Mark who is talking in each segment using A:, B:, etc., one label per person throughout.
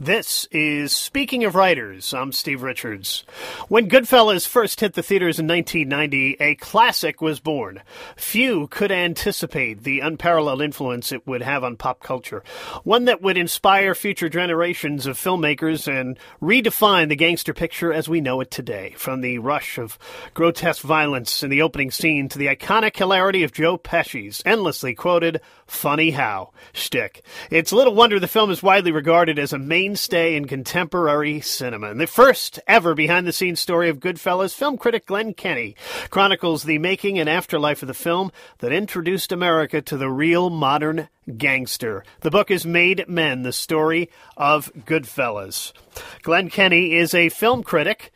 A: This is Speaking of Writers. I'm Steve Richards. When Goodfellas first hit the theaters in 1990, a classic was born. Few could anticipate the unparalleled influence it would have on pop culture, one that would inspire future generations of filmmakers and redefine the gangster picture as we know it today. From the rush of grotesque violence in the opening scene to the iconic hilarity of Joe Pesci's endlessly quoted funny how shtick. It's little wonder the film is widely regarded as a mainstay in contemporary cinema. And the first ever behind the scenes story of Goodfellas, film critic Glenn Kenny chronicles the making and afterlife of the film that introduced America to the real modern gangster. The book is Made Men, the story of Goodfellas. Glenn Kenny is a film critic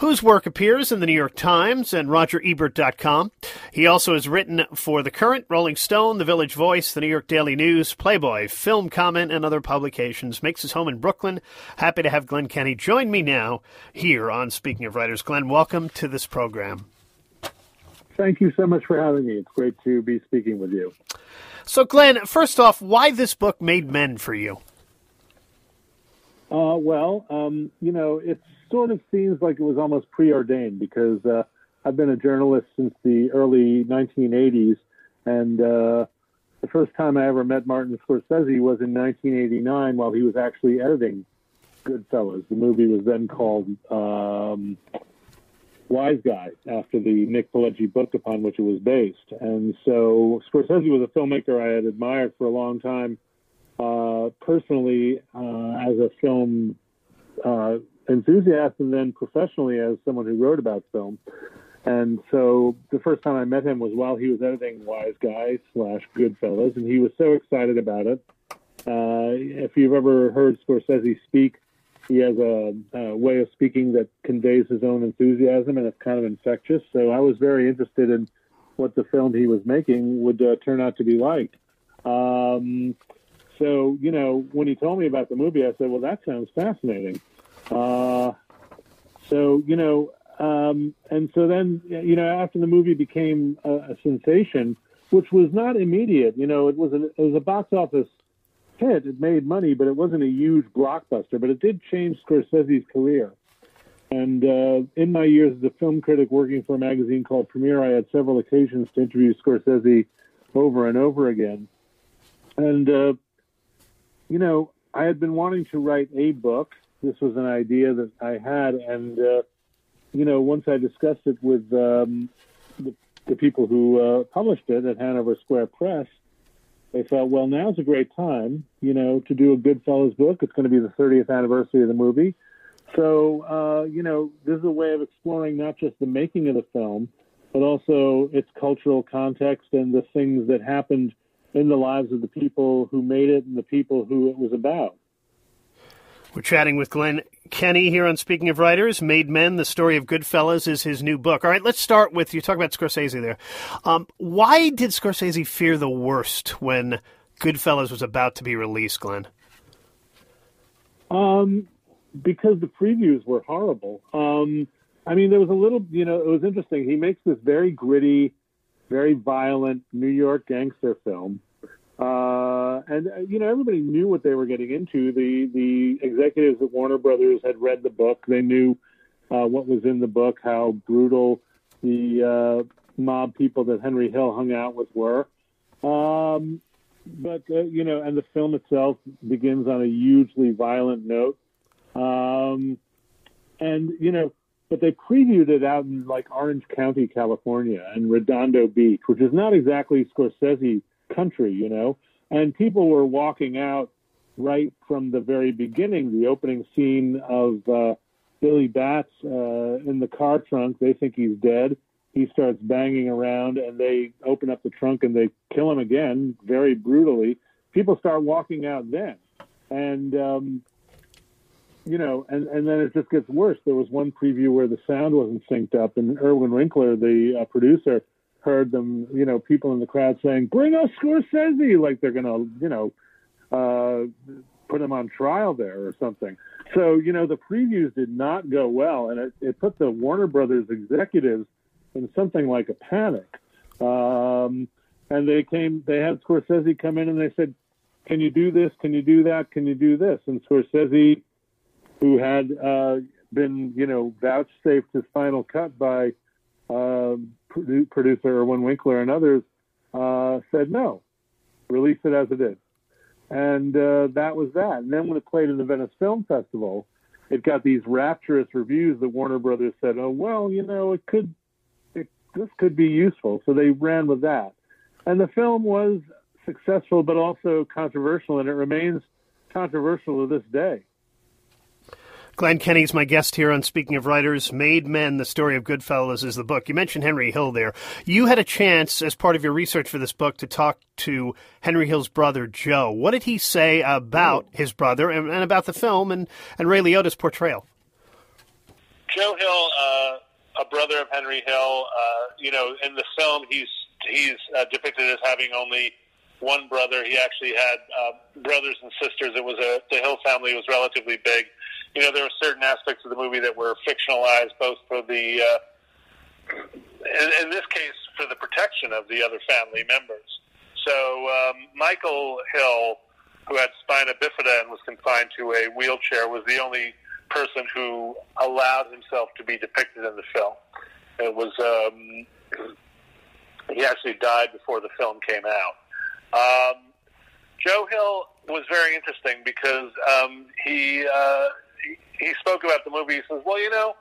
A: whose work appears in the New York Times and RogerEbert.com. He also has written for The Current, Rolling Stone, The Village Voice, The New York Daily News, Playboy, Film Comment, and other publications. Makes his home in Brooklyn. Happy to have Glenn Kenny join me now here on Speaking of Writers. Glenn, welcome to this program.
B: Thank you so much for having me. It's great to be speaking with you.
A: So, Glenn, first off, why this book made men for you?
B: Uh, well, um, you know, it sort of seems like it was almost preordained because uh, I've been a journalist since the early 1980s, and uh, the first time I ever met Martin Scorsese was in 1989 while he was actually editing Goodfellas. The movie was then called um, Wise Guy after the Nick Pileggi book upon which it was based. And so Scorsese was a filmmaker I had admired for a long time uh, personally uh, as a film uh, enthusiast and then professionally as someone who wrote about film. And so the first time I met him was while he was editing Wise Guy slash Goodfellas, and he was so excited about it. Uh, if you've ever heard Scorsese speak, he has a, a, way of speaking that conveys his own enthusiasm, and it's kind of infectious. So I was very interested in what the film he was making would uh, turn out to be like. Um, so, you know, when he told me about the movie, I said, well, that sounds fascinating. Uh, so, you know, um, and so then, you know, after the movie became a, a, sensation, which was not immediate, you know, it was, an, it was a box office hit. It made money, but it wasn't a huge blockbuster, but it did change Scorsese's career. And uh, in my years as a film critic working for a magazine called Premiere, I had several occasions to interview Scorsese over and over again. And, uh, you know, I had been wanting to write a book. This was an idea that I had, and uh, you know, once I discussed it with um, the, the, people who uh, published it at Hanover Square Press, they felt, well, now's a great time, you know, to do a Goodfellas book. It's going to be the 30th anniversary of the movie. So, uh, you know, this is a way of exploring not just the making of the film, but also its cultural context and the things that happened in the lives of the people who made it and the people who it was about.
A: We're chatting with Glenn Kenny here on Speaking of Writers. Made Men, the story of Goodfellas is his new book. All right, let's start with you talk about Scorsese there. Um, why did Scorsese fear the worst when Goodfellas was about to be released, Glenn?
B: Um, because the previews were horrible. Um, I mean, there was a little, you know, it was interesting. He makes this very gritty, very violent New York gangster film. Uh, and uh, you know everybody knew what they were getting into. The the executives at Warner Brothers had read the book. They knew uh, what was in the book, how brutal the uh, mob people that Henry Hill hung out with were. Um, but uh, you know, and the film itself begins on a hugely violent note. Um, and you know, but they previewed it out in like Orange County, California, and Redondo Beach, which is not exactly Scorsese country, you know. And people were walking out right from the very beginning, the opening scene of uh, Billy Batts uh, in the car trunk. They think he's dead. He starts banging around, and they open up the trunk and they kill him again, very brutally. People start walking out then, and um, you know, and, and then it just gets worse. There was one preview where the sound wasn't synced up, and Irwin Winkler, the uh, producer, heard them, you know, people in the crowd saying, "Bring us Scorsese!" Like they're gonna, you know, uh, put him on trial there or something. So, you know, the previews did not go well, and it, it put the Warner Brothers executives in something like a panic. Um, and they came, they had Scorsese come in and they said,
C: can you do this? Can you do that? Can you do this? And Scorsese, who had uh, been, you know, vouchsafed his final cut by uh, producer Irwin Winkler and others, uh, said no, release it as it is. And uh, that was that. And then when it played in the Venice Film Festival, it got these rapturous reviews that Warner Brothers said, oh, well, you know, it could, it, this could be useful. So they ran with that. And the film was successful, but also controversial, and it remains controversial to this day.
A: Glenn Kenny is my guest here on Speaking of Writers. Made Men, The Story of Goodfellas is the book. You mentioned Henry Hill there. You had a chance, as part of your research for this book, to talk to Henry Hill's brother, Joe. What did he say about his brother and, and about the film and, and Ray Liotta's portrayal?
B: Joe Hill, uh, a brother of Henry Hill, uh, you know, in the film, he's he's uh, depicted as having only one brother. He actually had uh, brothers and sisters. It was a the Hill family was relatively big. You know, there were certain aspects of the movie that were fictionalized, both for the uh, in, in this case for the protection of the other family members. So um, Michael Hill, who had spina bifida and was confined to a wheelchair, was the only person who allowed himself to be depicted in the film. It was um, he actually died before the film came out. Um, Joe Hill was very interesting because um, he, uh, he spoke about the movie. He says, "Well, you know,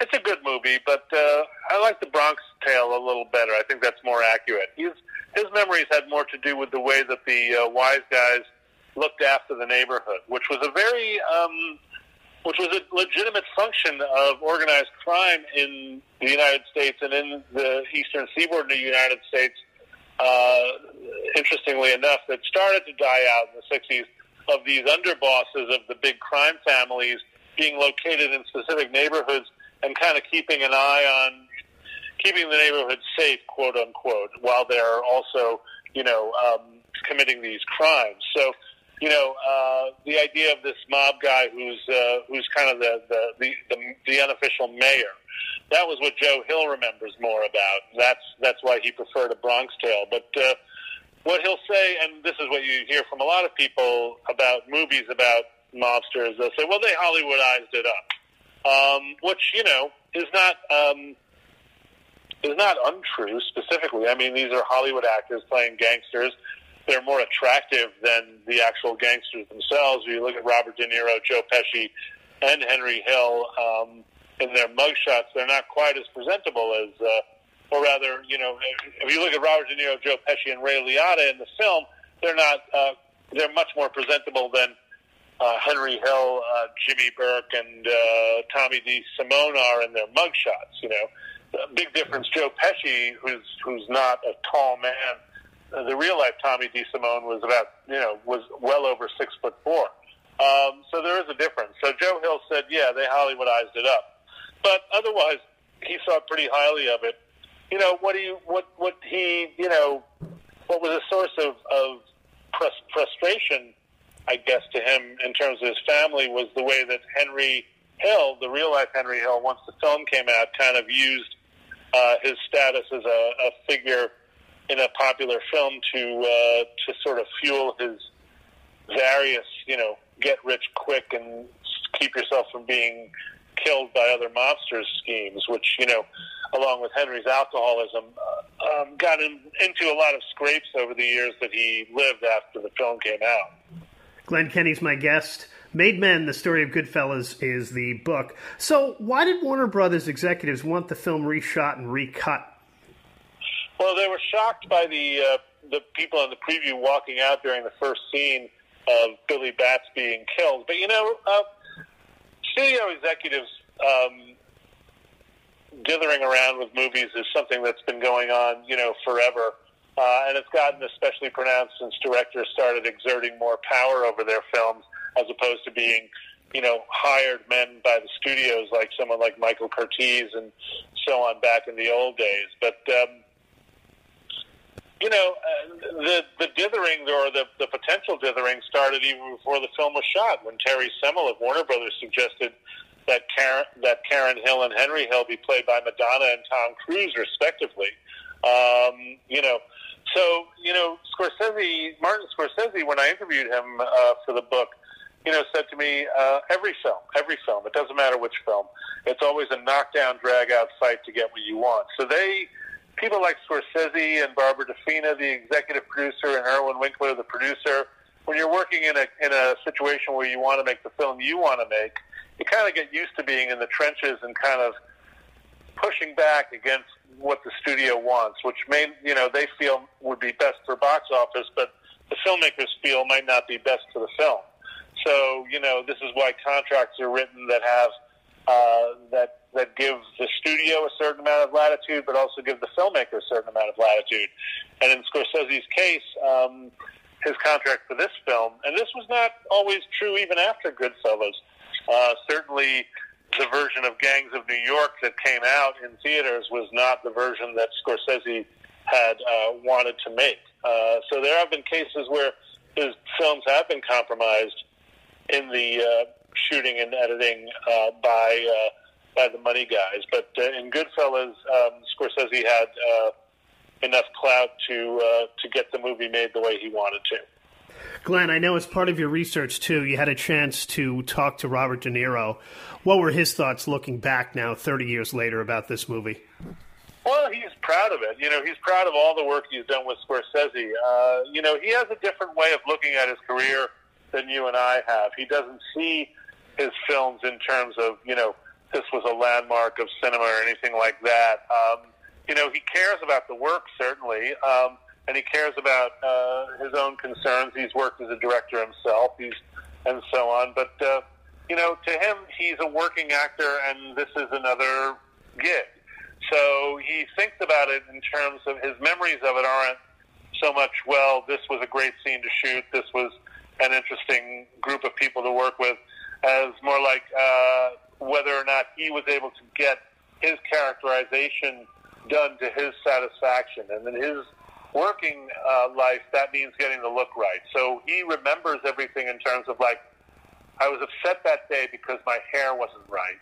B: it's a good movie, but uh, I like the Bronx Tale a little better. I think that's more accurate." His his memories had more to do with the way that the uh, wise guys looked after the neighborhood, which was a very um, which was a legitimate function of organized crime in the United States and in the eastern seaboard of the United States uh, interestingly enough, that started to die out in the 60s of these underbosses of the big crime families being located in specific neighborhoods and kind of keeping an eye on keeping the neighborhood safe, quote unquote, while they're also, you know, um, committing these crimes. So, you know, uh, the idea of this mob guy who's uh, who's kind of the the, the the the unofficial mayor that was what Joe Hill remembers more about. That's that's why he preferred a Bronx Tale. But uh, what he'll say, and this is what you hear from a lot of people about movies about mobsters, they'll say, "Well, they Hollywoodized it up," um, which you know is not um, is not untrue. Specifically, I mean, these are Hollywood actors playing gangsters. They're more attractive than the actual gangsters themselves. If you look at Robert De Niro, Joe Pesci, and Henry Hill. Um, in their mugshots, they're not quite as presentable as, uh, or rather, you know, if you look at Robert De Niro, Joe Pesci, and Ray Liotta in the film, they're not. Uh, they're much more presentable than uh, Henry Hill, uh, Jimmy Burke, and uh, Tommy DeSimone are in their mugshots. You know, the big difference. Joe Pesci, who's who's not a tall man, uh, the real life Tommy DeSimone was about you know was well over six foot four. Um, so there is a difference. So Joe Hill said, yeah, they Hollywoodized it up. But otherwise, he thought pretty highly of it. You know what he what what he you know what was a source of of frustration, I guess, to him in terms of his family was the way that Henry Hill, the real life Henry Hill, once the film came out, kind of used uh, his status as a, a figure in a popular film to uh, to sort of fuel his various, you know, get rich quick and keep yourself from being killed by other mobsters schemes, which, you know, along with Henry's alcoholism, uh, um, got in, into a lot of scrapes over the years that he lived after the film came out.
A: Glenn Kenny's my guest. Made Men, The Story of Goodfellas is the book. So, why did Warner Brothers executives want the film reshot and recut?
B: Well, they were shocked by the uh, the people in the preview walking out during the first scene of Billy Batts being killed. But you know, uh, studio executives um, dithering around with movies is something that's been going on, you know, forever. Uh, and it's gotten especially pronounced since directors started exerting more power over their films as opposed to being, you know, hired men by the studios like someone like Michael Curtiz and so on back in the old days. But um, you know, uh, the the dithering or the the potential dithering started even before the film was shot. When Terry Semel of Warner Brothers suggested that Karen that Karen Hill and Henry Hill be played by Madonna and Tom Cruise respectively. Um, you know, so you know, Scorsese, Martin Scorsese, when I interviewed him uh, for the book, you know, said to me, uh, every film, every film, it doesn't matter which film, it's always a knockdown, drag out fight to get what you want. So they, people like Scorsese and Barbara DeFina, the executive producer, and Irwin Winkler, the producer, when you're working in a in a situation where you want to make the film you want to make, you kind of get used to being in the trenches and kind of pushing back against what the studio wants, which may you know they feel would be best for box office, but the filmmakers feel might not be best for the film. So you know this is why contracts are written that have uh, that that give the studio a certain amount of latitude, but also give the filmmaker a certain amount of latitude. And in Scorsese's case, um, his contract for this film, and this was not always true even after Goodfellas. Uh, certainly, the version of Gangs of New York that came out in theaters was not the version that Scorsese had uh, wanted to make. Uh, so there have been cases where his films have been compromised in the uh, shooting and editing uh, by uh, by the money guys. But uh, in Goodfellas, um, Scorsese had uh, enough clout to uh, to get the movie made the way he wanted to.
A: Glenn, I know as part of your research too, you had a chance to talk to Robert De Niro. What were his thoughts looking back now, 30 years later, about this movie?
B: Well, he's proud of it. You know, he's proud of all the work he's done with Scorsese. Uh, you know, he has a different way of looking at his career than you and I have. He doesn't see his films in terms of, you know, this was a landmark of cinema or anything like that. Um, you know, he cares about the work, certainly. Um, and he cares about uh, his own concerns. He's worked as a director himself, he's and so on. But uh, you know, to him, he's a working actor, and this is another gig. So he thinks about it in terms of his memories of it aren't so much. Well, this was a great scene to shoot. This was an interesting group of people to work with, as more like uh, whether or not he was able to get his characterization done to his satisfaction, and in his working uh, life, that means getting the look right. So he remembers everything in terms of like, I was upset that day because my hair wasn't right.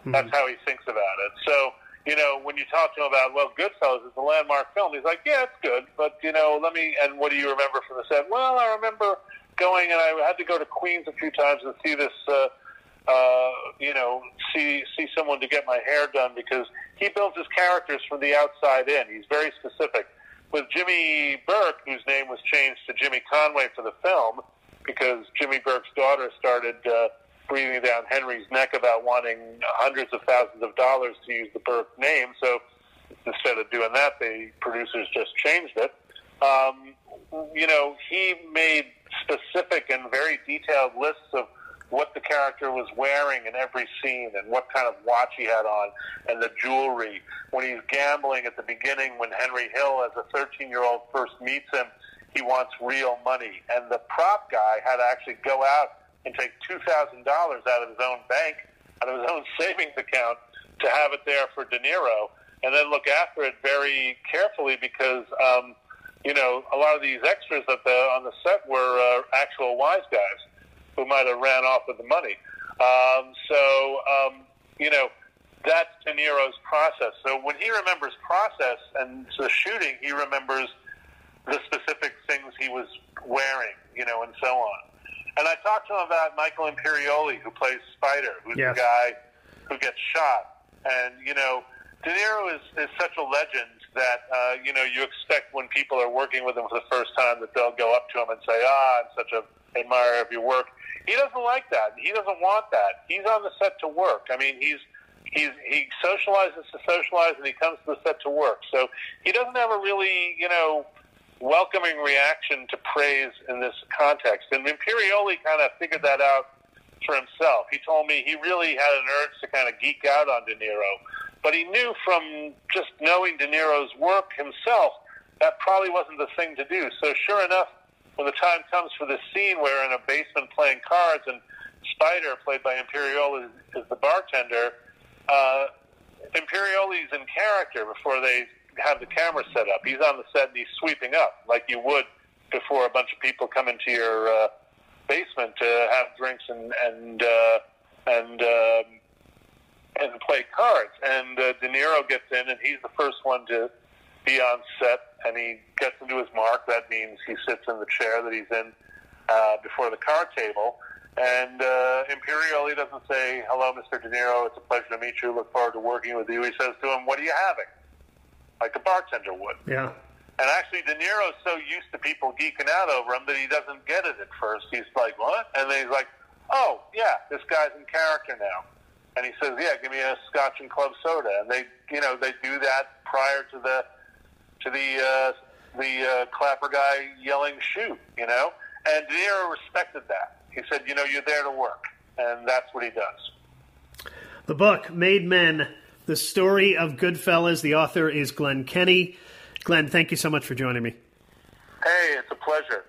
B: Mm-hmm. That's how he thinks about it. So, you know, when you talk to him about, well, Goodfellas is a landmark film, he's like, yeah, it's good, but, you know, let me, and what do you remember from the set? Well, I remember going and I had to go to Queens a few times and see this, uh, uh, you know, see see someone to get my hair done because he builds his characters from the outside in. He's very specific with Jimmy Burke, whose name was changed to Jimmy Conway for the film, because Jimmy Burke's daughter started uh, breathing down Henry's neck about wanting hundreds of thousands of dollars to use the Burke name. So instead of doing that, the producers just changed it. Um, you know, he made specific and very detailed lists of what the character was wearing in every scene and what kind of watch he had on and the jewelry. When he's gambling at the beginning, when Henry Hill, as a 13 year old, first meets him, he wants real money. And the prop guy had to actually go out and take $2,000 out of his own bank, out of his own savings account, to have it there for De Niro and then look after it very carefully because. Um, you know, a lot of these extras at the on the set were uh, actual wise guys who might have ran off with the money. Um, so, um, you know, that's De Niro's process. So when he remembers process and the shooting, he remembers the specific things he was wearing, you know, and so on. And I talked to him about Michael Imperioli, who plays Spider, who's yes. the guy who gets shot. And, you know, De Niro is, is such a legend that, uh, you know, you expect when people are working with him for the first time that they'll go up to him and say, ah, I'm such a admirer of your work. He doesn't like that. He doesn't want that. He's on the set to work. I mean, he's he's he socializes to socialize, and he comes to the set to work. So he doesn't have a really you know welcoming reaction to praise in this context. And Imperioli kind of figured that out for himself. He told me he really had an urge to kind of geek out on De Niro, but he knew from just knowing De Niro's work himself that probably wasn't the thing to do. So sure enough when the time comes for this scene where in a basement playing cards and Spider, played by Imperioli, is, is the bartender, uh, Imperioli's in character before they have the camera set up. He's on the set and he's sweeping up like you would before a bunch of people come into your uh, basement to have drinks and and uh, and um, and play cards. And uh, De Niro gets in, and he's the first one to be on set and he gets into his mark. That means he sits in the chair that he's in uh, before the card table. And uh, Imperioli, he doesn't say, "Hello, Mr. De Niro. It's a pleasure to meet you. Look forward to working with you." He says to him, "What are you having?" Like a bartender would.
A: Yeah.
B: And actually, De Niro's so used to people geeking out over him that he doesn't get it at first. He's like, "What?" And then he's like, "Oh, yeah, this guy's in character now." And he says, "Yeah, give me a Scotch and club soda." And they, you know, they do that prior to the to the uh, the uh, clapper guy yelling "shoot," you know. And De Niro respected that. He said, "You know, you're there to work," and that's what he does.
A: The book, Made Men, the story of Goodfellas. The author is Glenn Kenny. Glenn, thank you so much for joining me.
B: Hey, it's a pleasure.